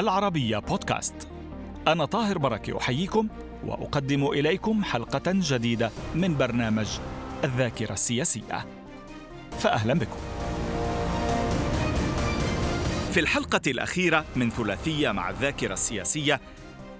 العربية بودكاست. أنا طاهر بركة أحييكم وأقدم إليكم حلقة جديدة من برنامج الذاكرة السياسية. فأهلا بكم. في الحلقة الأخيرة من ثلاثية مع الذاكرة السياسية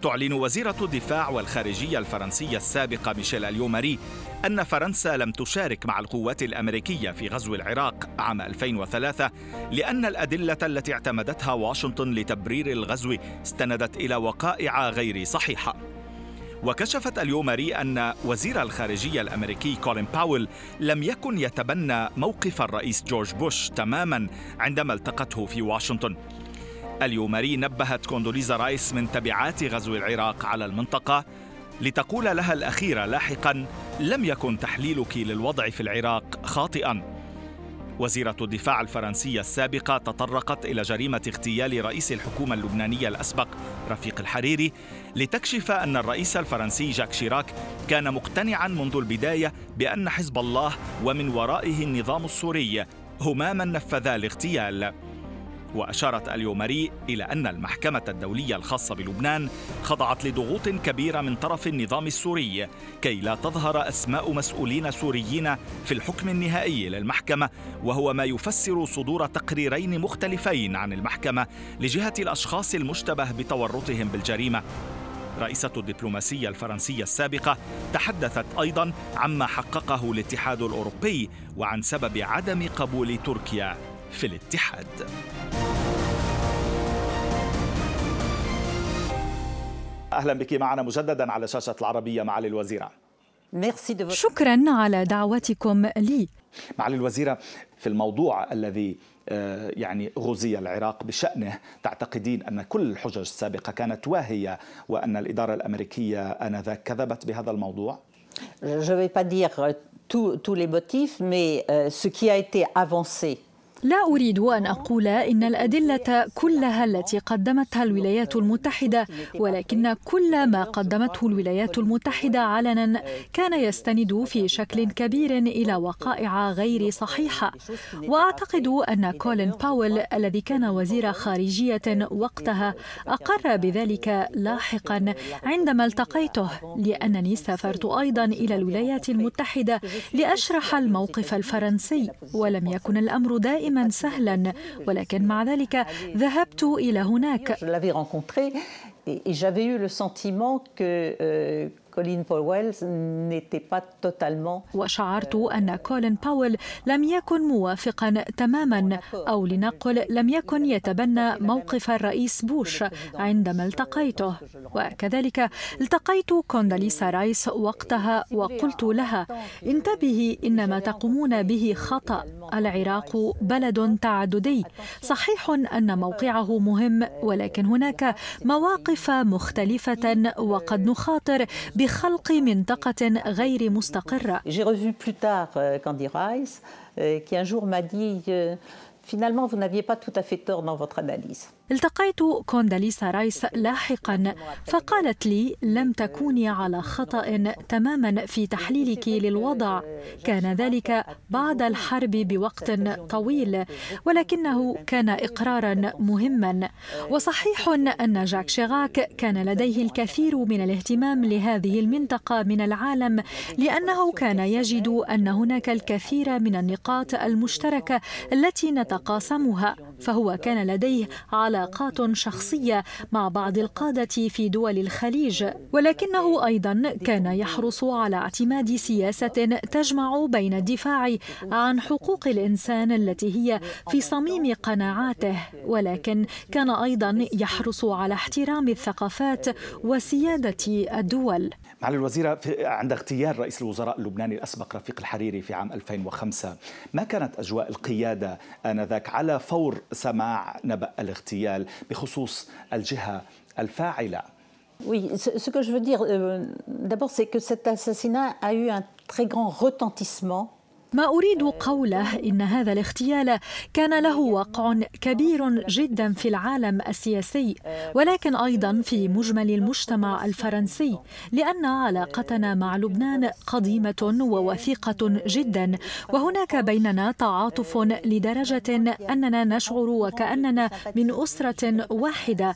تعلن وزيرة الدفاع والخارجية الفرنسية السابقة ميشيل اليوماري أن فرنسا لم تشارك مع القوات الأمريكية في غزو العراق عام 2003 لأن الأدلة التي اعتمدتها واشنطن لتبرير الغزو استندت إلى وقائع غير صحيحة. وكشفت اليوماري أن وزير الخارجية الأمريكي كولين باول لم يكن يتبنى موقف الرئيس جورج بوش تماما عندما التقته في واشنطن اليوماري نبهت كوندوليزا رايس من تبعات غزو العراق على المنطقة لتقول لها الأخيرة لاحقا لم يكن تحليلك للوضع في العراق خاطئا. وزيرة الدفاع الفرنسية السابقة تطرقت إلى جريمة اغتيال رئيس الحكومة اللبنانية الأسبق رفيق الحريري لتكشف أن الرئيس الفرنسي جاك شيراك كان مقتنعا منذ البداية بأن حزب الله ومن ورائه النظام السوري هما من نفذا الاغتيال. وأشارت اليومري إلى أن المحكمة الدولية الخاصة بلبنان خضعت لضغوط كبيرة من طرف النظام السوري كي لا تظهر أسماء مسؤولين سوريين في الحكم النهائي للمحكمة وهو ما يفسر صدور تقريرين مختلفين عن المحكمة لجهة الأشخاص المشتبه بتورطهم بالجريمة. رئيسة الدبلوماسية الفرنسية السابقة تحدثت أيضا عما حققه الاتحاد الأوروبي وعن سبب عدم قبول تركيا. في الاتحاد. أهلا بك معنا مجددا على شاشة العربية معالي الوزيرة. شكرا على دعوتكم لي. معالي الوزيرة في الموضوع الذي آه، يعني غزي العراق بشأنه تعتقدين أن كل الحجج السابقة كانت واهية وأن الإدارة الأمريكية آنذاك كذبت بهذا الموضوع؟ Je ne vais pas dire tous, tous les motifs, mais euh, ce qui a été avancé لا أريد أن أقول إن الأدلة كلها التي قدمتها الولايات المتحدة ولكن كل ما قدمته الولايات المتحدة علنا كان يستند في شكل كبير إلى وقائع غير صحيحة. وأعتقد أن كولين باول الذي كان وزير خارجية وقتها أقر بذلك لاحقا عندما التقيته لأنني سافرت أيضا إلى الولايات المتحدة لأشرح الموقف الفرنسي ولم يكن الأمر دائما دائما سهلا ولكن مع ذلك ذهبت إلى هناك. وشعرت أن كولين باول لم يكن موافقا تماما أو لنقل لم يكن يتبنى موقف الرئيس بوش عندما التقيته وكذلك التقيت كونداليسا رايس وقتها وقلت لها انتبهي إن ما تقومون به خطأ العراق بلد تعددي صحيح أن موقعه مهم ولكن هناك مواقف مختلفة وقد نخاطر بخلق منطقة غير مستقرة. J'ai revu plus tard Candy Rice qui un jour m'a dit finalement vous n'aviez pas tout à fait tort dans votre analyse. التقيت كونداليسا رايس لاحقا فقالت لي لم تكوني على خطأ تماما في تحليلك للوضع كان ذلك بعد الحرب بوقت طويل ولكنه كان اقرارا مهما وصحيح أن جاك شيراك كان لديه الكثير من الاهتمام لهذه المنطقة من العالم لأنه كان يجد أن هناك الكثير من النقاط المشتركة التي نتقاسمها فهو كان لديه علاقات شخصية مع بعض القادة في دول الخليج ولكنه أيضا كان يحرص على اعتماد سياسة تجمع بين الدفاع عن حقوق الإنسان التي هي في صميم قناعاته ولكن كان أيضا يحرص على احترام الثقافات وسيادة الدول. معالي الوزيرة عند اغتيال رئيس الوزراء اللبناني الأسبق رفيق الحريري في عام 2005 ما كانت أجواء القيادة آنذاك على فور سماع نبأ الاغتيال بخصوص الجهة الفاعلة Oui, ce, ce que je veux dire, euh, d'abord, c'est que cet assassinat a eu un très grand retentissement ما أريد قوله إن هذا الاغتيال كان له وقع كبير جدا في العالم السياسي ولكن أيضا في مجمل المجتمع الفرنسي لأن علاقتنا مع لبنان قديمة ووثيقة جدا وهناك بيننا تعاطف لدرجة أننا نشعر وكأننا من أسرة واحدة.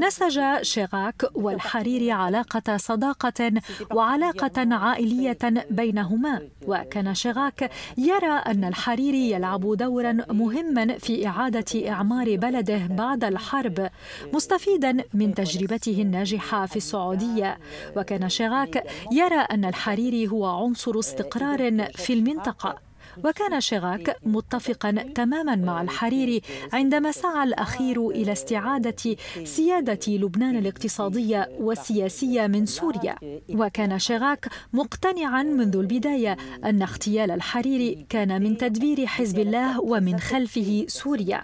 نسج شيراك والحريري علاقة صداقة وعلاقة عائلية بينهما وكان شيراك يرى أن الحريري يلعب دورا مهما في إعادة إعمار بلده بعد الحرب مستفيدا من تجربته الناجحة في السعودية. وكان شيراك يرى أن الحريري هو عنصر استقرار في المنطقة. وكان شيراك متفقا تماما مع الحريري عندما سعى الأخير إلى استعادة سيادة لبنان الاقتصادية والسياسية من سوريا. وكان شيراك مقتنعا منذ البداية أن اغتيال الحريري كان من تدبير حزب الله ومن خلفه سوريا.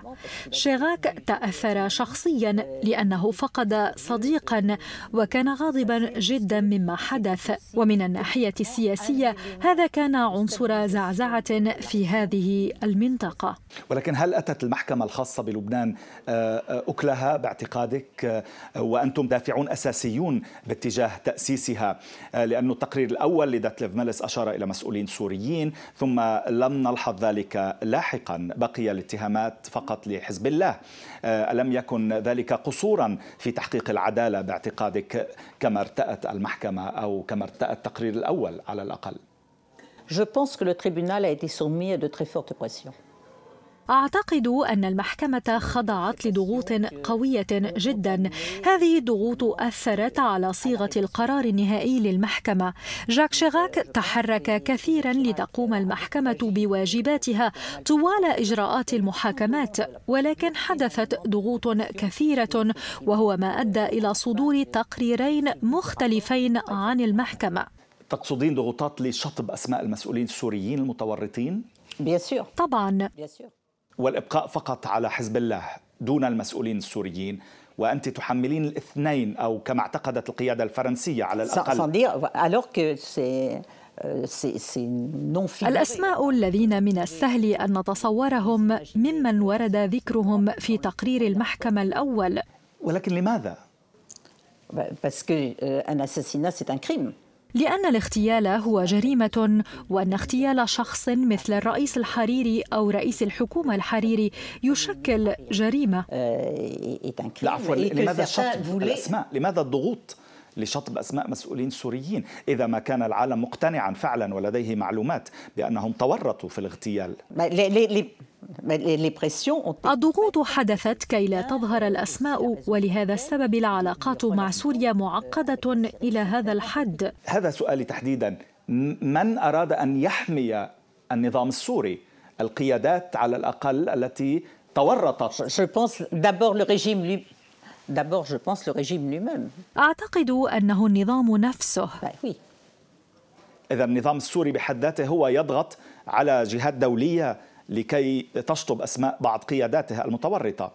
شيراك تأثر شخصيا لأنه فقد صديقا وكان غاضبا جدا مما حدث. ومن الناحية السياسية هذا كان عنصر في هذه المنطقة. ولكن هل أتت المحكمة الخاصة بلبنان آه، آه، أكلها باعتقادك آه، وأنتم دافعون أساسيون باتجاه تأسيسها؟ لأن التقرير الأول لداتليف ميلس أشار إلى مسؤولين سوريين ثم لم نلحظ ذلك لاحقا بقي الاتهامات فقط لحزب الله. ألم يكن ذلك قصورا في تحقيق العدالة باعتقادك كما ارتأت المحكمة أو كما ارتأى التقرير الأول على الأقل؟ Je pense que le tribunal a été soumis à de très fortes pressions. أعتقد أن المحكمة خضعت لضغوط قوية جدا. هذه الضغوط أثرت على صيغة القرار النهائي للمحكمة. جاك شيراك تحرك كثيرا لتقوم المحكمة بواجباتها طوال إجراءات المحاكمات ولكن حدثت ضغوط كثيرة وهو ما أدى إلى صدور تقريرين مختلفين عن المحكمة. تقصدين ضغوطات لشطب أسماء المسؤولين السوريين المتورطين؟ طبعا والإبقاء فقط على حزب الله دون المسؤولين السوريين وأنت تحملين الاثنين أو كما اعتقدت القيادة الفرنسية على الأقل euh, الأسماء الذين من السهل أن نتصورهم ممن ورد ذكرهم في تقرير المحكمة الأول ولكن لماذا؟ Parce qu'un euh, assassinat, c'est un crime. لأن الاغتيال هو جريمة وأن اغتيال شخص مثل الرئيس الحريري أو رئيس الحكومة الحريري يشكل جريمة لا عفوا لماذا شطب الأسماء؟ لماذا الضغوط؟ لشطب أسماء مسؤولين سوريين إذا ما كان العالم مقتنعا فعلا ولديه معلومات بأنهم تورطوا في الاغتيال الضغوط حدثت كي لا تظهر الأسماء ولهذا السبب العلاقات مع سوريا معقدة إلى هذا الحد. هذا سؤالي تحديدا. من أراد أن يحمي النظام السوري؟ القيادات على الأقل التي تورطت. D'abord, je pense le régime lui-même. أعتقد أنه النظام نفسه. إذا النظام السوري بحد ذاته هو يضغط على جهات دولية لكي تشطب أسماء بعض قياداته المتورطة.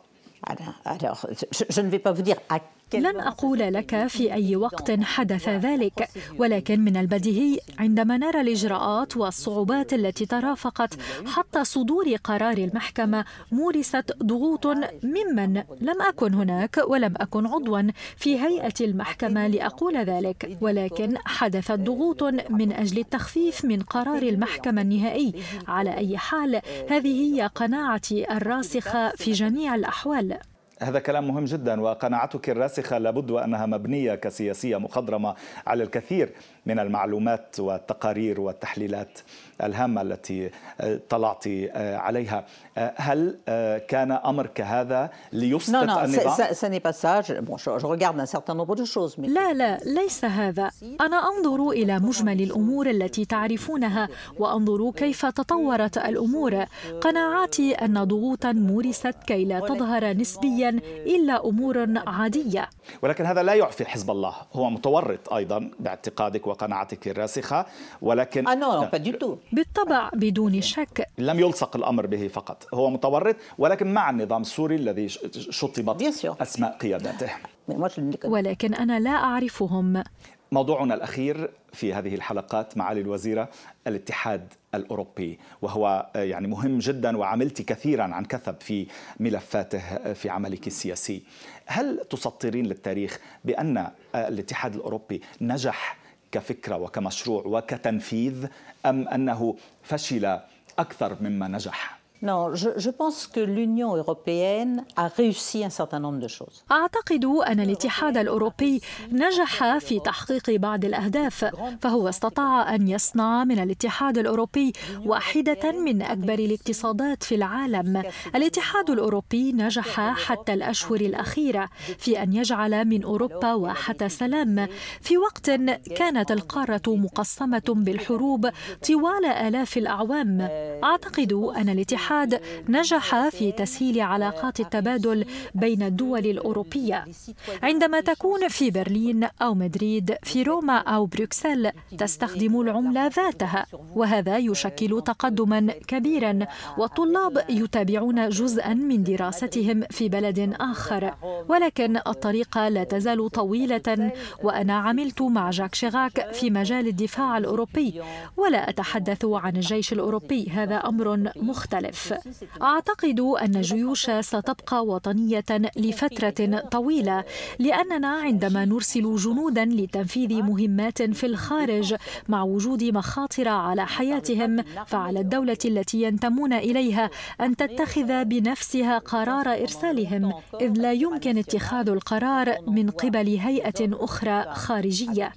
Alors, je ne vais pas vous dire à لن أقول لك في أي وقت حدث ذلك ولكن من البديهي عندما نرى الإجراءات والصعوبات التي ترافقت حتى صدور قرار المحكمة مورست ضغوط ممن لم أكن هناك ولم أكن عضوا في هيئة المحكمة لأقول ذلك. ولكن حدثت ضغوط من أجل التخفيف من قرار المحكمة النهائي. على أي حال هذه هي قناعتي الراسخة في جميع الأحوال. هذا كلام مهم جدا وقناعتك الراسخة لابد وأنها مبنية كسياسية مخضرمة على الكثير من المعلومات والتقارير والتحليلات الهامة التي آه، طلعت آه، عليها. آه، هل كان أمر كهذا ليسقط النظام؟ لا لا ليس هذا. أنا أنظر إلى مجمل الأمور التي تعرفونها وأنظر كيف تطورت الأمور. قناعاتي أن ضغوطا مورست كي لا تظهر نسبيا إلا أمور عادية. ولكن هذا لا يعفي حزب الله. هو متورط أيضا باعتقادك وقناعتك الراسخة ولكن آه بالطبع بدون شك. لم يلصق الأمر به فقط. هو متورط ولكن مع النظام السوري الذي شطبت أسماء قياداته ولكن أنا لا أعرفهم. موضوعنا الأخير في هذه الحلقات معالي الوزيرة الاتحاد الأوروبي وهو يعني مهم جدا وعملت كثيرا عن كثب في ملفاته في عملك السياسي هل تسطرين للتاريخ بأن الاتحاد الأوروبي نجح كفكرة وكمشروع وكتنفيذ أم أنه فشل أكثر مما نجح؟ Non, je, je, pense que l'Union européenne a réussi un certain nombre de choses. أعتقد أن الاتحاد الأوروبي نجح في تحقيق بعض الأهداف، فهو استطاع أن يصنع من الاتحاد الأوروبي واحدة من أكبر الاقتصادات في العالم. الاتحاد الأوروبي نجح حتى الأشهر الأخيرة في أن يجعل من أوروبا واحة سلام في وقت كانت القارة مقسمة بالحروب طوال آلاف الأعوام. أعتقد أن الاتحاد الاتحاد نجح في تسهيل علاقات التبادل بين الدول الأوروبية عندما تكون في برلين أو مدريد في روما أو بروكسل تستخدم العملة ذاتها وهذا يشكل تقدما كبيرا والطلاب يتابعون جزءا من دراستهم في بلد آخر. ولكن الطريق لا تزال طويلة وأنا عملت مع جاك شيراك في مجال الدفاع الأوروبي ولا أتحدث عن الجيش الأوروبي هذا أمر مختلف. العنف أعتقد أن الجيوش ستبقى وطنية لفترة طويلة لأننا عندما نرسل جنودا لتنفيذ مهمات في الخارج مع وجود مخاطر على حياتهم فعلى الدولة التي ينتمون إليها أن تتخذ بنفسها قرار إرسالهم إذ لا يمكن اتخاذ القرار من قبل هيئة أخرى خارجية.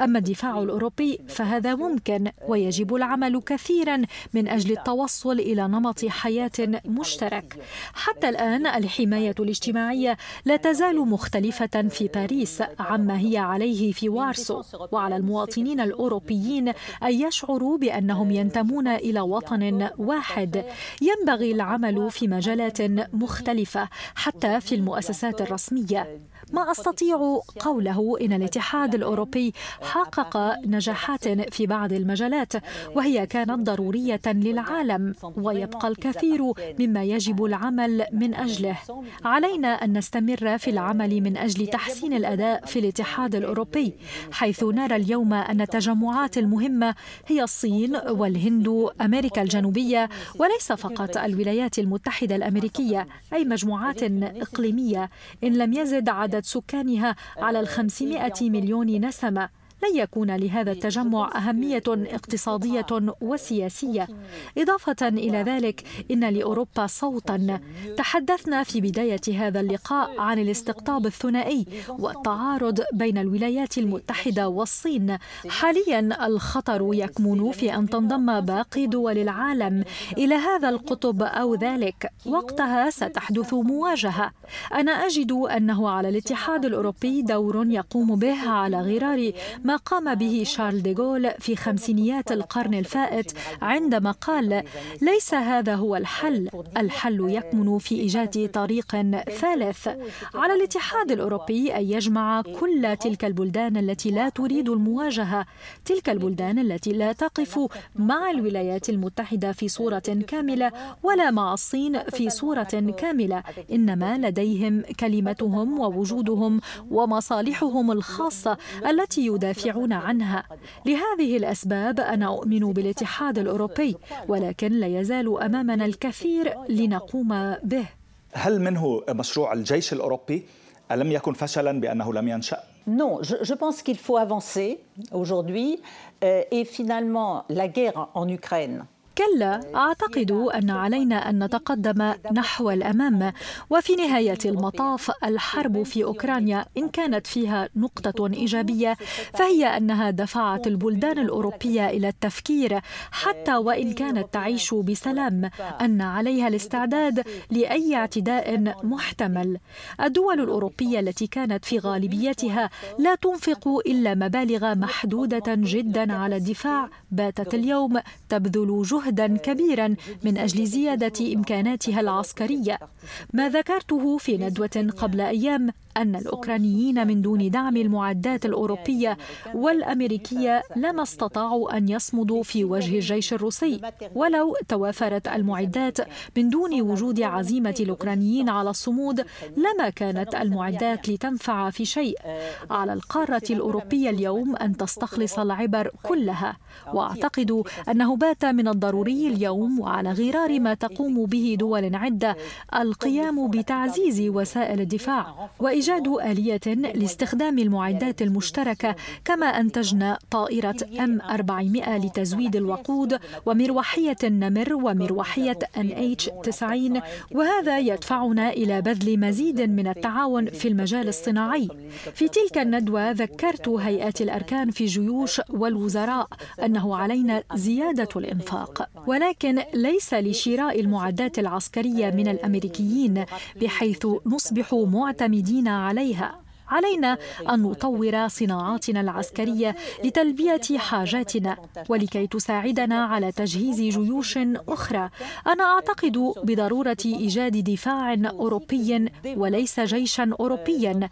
أما الدفاع الأوروبي فهذا ممكن ويجب العمل كثيرا من أجل التوصل إلى نمط نمط حياة مشترك. حتى الآن الحماية الاجتماعية لا تزال مختلفة في باريس عما هي عليه في وارسو. وعلى المواطنين الأوروبيين أن يشعروا بأنهم ينتمون إلى وطن واحد. ينبغي العمل في مجالات مختلفة حتى في المؤسسات الرسمية. ما أستطيع قوله إن الاتحاد الأوروبي حقق نجاحات في بعض المجالات وهي كانت ضرورية للعالم ويبقى الكثير مما يجب العمل من أجله. علينا أن نستمر في العمل من أجل تحسين الأداء في الاتحاد الأوروبي حيث نرى اليوم أن التجمعات المهمة هي الصين والهند أمريكا الجنوبية وليس فقط الولايات المتحدة الأمريكية أي مجموعات إقليمية. إن لم يزد عدد عدد سكانها على الخمسمائة مليون نسمة. لن يكون لهذا التجمع أهمية اقتصادية وسياسية. إضافة إلى ذلك إن لأوروبا صوتا. تحدثنا في بداية هذا اللقاء عن الاستقطاب الثنائي والتعارض بين الولايات المتحدة والصين. حاليا الخطر يكمن في أن تنضم باقي دول العالم إلى هذا القطب أو ذلك. وقتها ستحدث مواجهة. أنا أجد أنه على الاتحاد الأوروبي دور يقوم به على غرار ما قام به شارل ديغول في خمسينيات القرن الفائت عندما قال ليس هذا هو الحل. الحل يكمن في إيجاد طريق ثالث. على الاتحاد الأوروبي أن يجمع كل تلك البلدان التي لا تريد المواجهة تلك البلدان التي لا تقف مع الولايات المتحدة في صورة كاملة ولا مع الصين في صورة كاملة. إنما لديهم كلمتهم ووجودهم ومصالحهم الخاصة التي يدافعون يدافعون عنها. لهذه الأسباب أنا أؤمن بالاتحاد الأوروبي ولكن لا يزال أمامنا الكثير لنقوم به. هل منه مشروع الجيش الأوروبي؟ ألم يكن فشلا بأنه لم ينشأ؟ Non, je, je pense qu'il faut avancer aujourd'hui euh, et finalement la guerre en Ukraine كلا أعتقد أن علينا أن نتقدم نحو الأمام. وفي نهاية المطاف الحرب في أوكرانيا إن كانت فيها نقطة إيجابية فهي انها دفعت البلدان الأوروبية إلى التفكير حتى وإن كانت تعيش بسلام أن عليها الاستعداد لأي اعتداء محتمل. الدول الأوروبية التي كانت في غالبيتها لا تنفق إلا مبالغ محدودة جدا على الدفاع. باتت اليوم تبذل جهد جهدا كبيرا من أجل زيادة إمكاناتها العسكرية. ما ذكرته في ندوة قبل أيام أن الأوكرانيين من دون دعم المعدات الأوروبية والأمريكية لما استطاعوا أن يصمدوا في وجه الجيش الروسي ولو توافرت المعدات من دون وجود عزيمة الأوكرانيين على الصمود لما كانت المعدات لتنفع في شيء. على القارة الأوروبية اليوم أن تستخلص العبر كلها. وأعتقد أنه بات من الضروري اليوم وعلى غرار ما تقوم به دول عدة القيام بتعزيز وسائل الدفاع وإيجاد إيجاد آلية لاستخدام المعدات المشتركة كما أنتجنا طائرة أم 400 لتزويد الوقود ومروحية النمر ومروحية NH 90 وهذا يدفعنا إلى بذل مزيد من التعاون في المجال الصناعي. في تلك الندوة ذكرت هيئات الأركان في جيوش والوزراء أنه علينا زيادة الإنفاق. ولكن ليس لشراء المعدات العسكرية من الأمريكيين بحيث نصبح معتمدين عليها. علينا أن نطور صناعاتنا العسكرية لتلبية حاجاتنا ولكي تساعدنا على تجهيز جيوش أخرى. أنا أعتقد بضرورة إيجاد دفاع أوروبي وليس جيشا اوروبيا.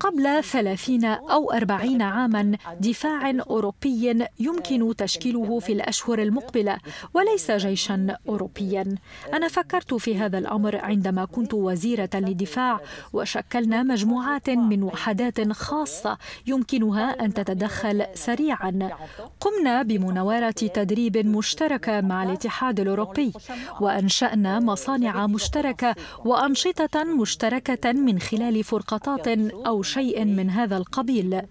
قبل ثلاثين أو أربعين عاما دفاع أوروبي يمكن تشكيله في الأشهر المقبلة وليس جيشا اوروبيا. أنا فكرت في هذا الأمر عندما كنت وزيرة للدفاع وشكلنا مجموعات من وحدات خاصة يمكنها أن تتدخل سريعا. قمنا بمناورة تدريب مشتركة مع الاتحاد الأوروبي وأنشأنا مصانع مشتركة وأنشطة مشتركة من خلال فرقطات أو شيء من هذا القبيل.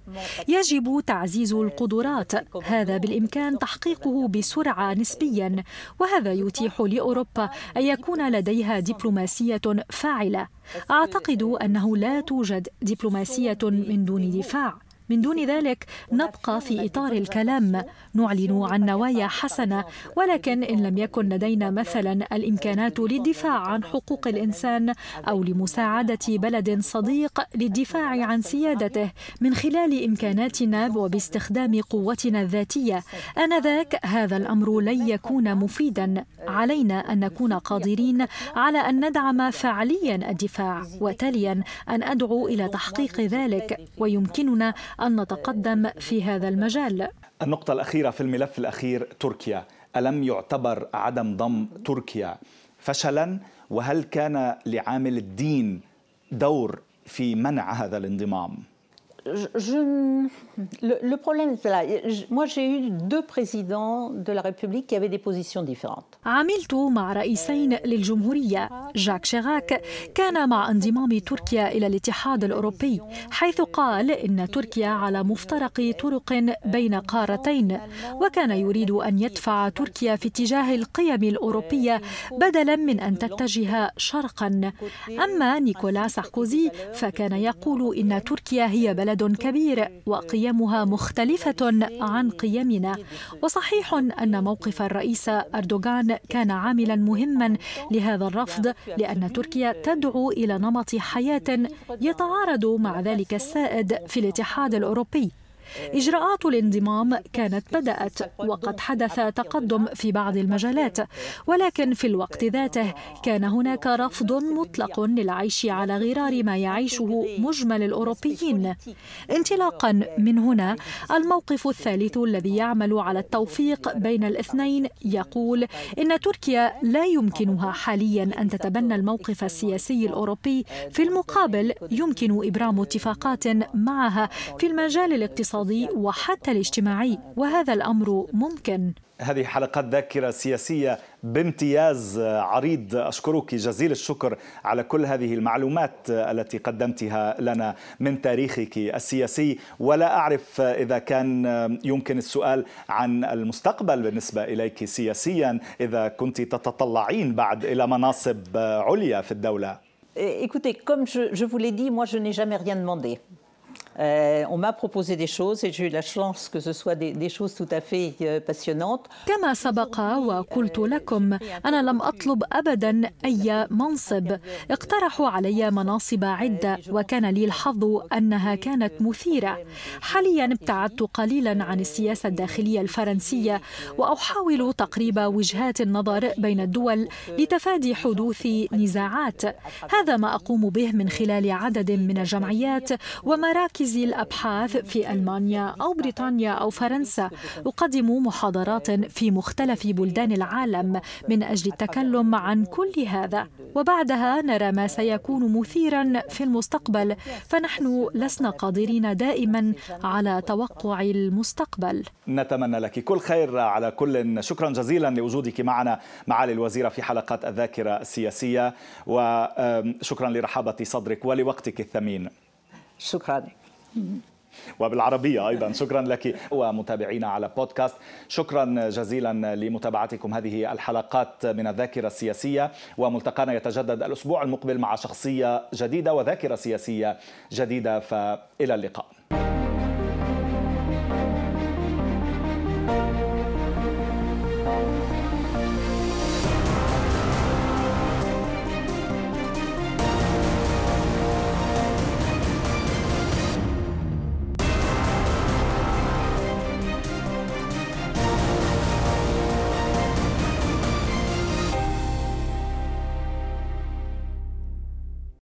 يجب تعزيز القدرات هذا بالإمكان تحقيقه بسرعة نسبيا وهذا يتيح لأوروبا أن يكون لديها دبلوماسية فاعلة. أعتقد أنه لا توجد دبلوماسية من دون دفاع. من دون ذلك نبقى في إطار الكلام. نعلن عن نوايا حسنة ولكن إن لم يكن لدينا مثلا الإمكانات للدفاع عن حقوق الإنسان أو لمساعدة بلد صديق للدفاع عن سيادته من خلال إمكاناتنا وباستخدام قوتنا الذاتية. آنذاك هذا الأمر لن يكون مفيدا. علينا أن نكون قادرين على أن ندعم فعليا الدفاع وتاليا أن أدعو إلى تحقيق ذلك. ويمكننا أن نتقدم في هذا المجال. النقطة الأخيرة في الملف الأخير تركيا. ألم يعتبر عدم ضم تركيا فشلا؟ وهل كان لعامل الدين دور في منع هذا الانضمام؟ Je, le, le, problème est là. Moi, j'ai eu deux présidents de la République qui avaient des positions différentes. عملت مع رئيسين للجمهورية جاك شيراك كان مع انضمام تركيا إلى الاتحاد الأوروبي حيث قال إن تركيا على مفترق طرق بين قارتين وكان يريد أن يدفع تركيا في اتجاه القيم الأوروبية بدلا من أن تتجه شرقا أما نيكولا ساركوزي فكان يقول إن تركيا هي بلد بلد كبير وقيمها مختلفة عن قيمنا. وصحيح أن موقف الرئيس أردوغان كان عاملا مهما لهذا الرفض لأن تركيا تدعو إلى نمط حياة يتعارض مع ذلك السائد في الاتحاد الأوروبي. إجراءات الانضمام كانت بدأت وقد حدث تقدم في بعض المجالات ولكن في الوقت ذاته كان هناك رفض مطلق للعيش على غرار ما يعيشه مجمل الأوروبيين. انطلاقا من هنا الموقف الثالث الذي يعمل على التوفيق بين الاثنين يقول إن تركيا لا يمكنها حاليا أن تتبنى الموقف السياسي الأوروبي في المقابل يمكن إبرام اتفاقات معها في المجال الاقتصادي. الاقتصادي وحتى الاجتماعي وهذا الأمر ممكن. هذه حلقات ذاكرة سياسية بامتياز عريض. أشكرك جزيل الشكر على كل هذه المعلومات التي قدمتها لنا من تاريخك السياسي. ولا أعرف إذا كان يمكن السؤال عن المستقبل بالنسبة إليك سياسيا إذا كنت تتطلعين بعد إلى مناصب عليا في الدولة. Écoutez, comme je, je vous l'ai dit, moi je n'ai jamais rien demandé. Euh, on m'a proposé des choses et j'ai eu la chance que ce soit des, des choses tout à fait euh, passionnantes. كما سبق وقلت لكم أنا لم أطلب أبدا أي منصب. اقترحوا علي مناصب عدة وكان لي الحظ أنها كانت مثيرة. حاليا ابتعدت قليلا عن السياسة الداخلية الفرنسية وأحاول تقريب وجهات النظر بين الدول لتفادي حدوث نزاعات. هذا ما أقوم به من خلال عدد من الجمعيات ومراكز مراكز الأبحاث في ألمانيا أو بريطانيا أو فرنسا اقدم محاضرات في مختلف بلدان العالم من أجل التكلم عن كل هذا. وبعدها نرى ما سيكون مثيرا في المستقبل فنحن لسنا قادرين دائما على توقع المستقبل. نتمنى لك كل خير على كل. شكرا جزيلا لوجودك معنا معالي الوزيرة في حلقات الذاكرة السياسية وشكرا لرحابة صدرك ولوقتك الثمين. شكرا. وبالعربية أيضا. شكرا لك ومتابعينا على بودكاست. شكرا جزيلا لمتابعتكم. هذه الحلقات من الذاكرة السياسية وملتقانا يتجدد الأسبوع المقبل مع شخصية جديدة وذاكرة سياسية جديدة. فإلى اللقاء.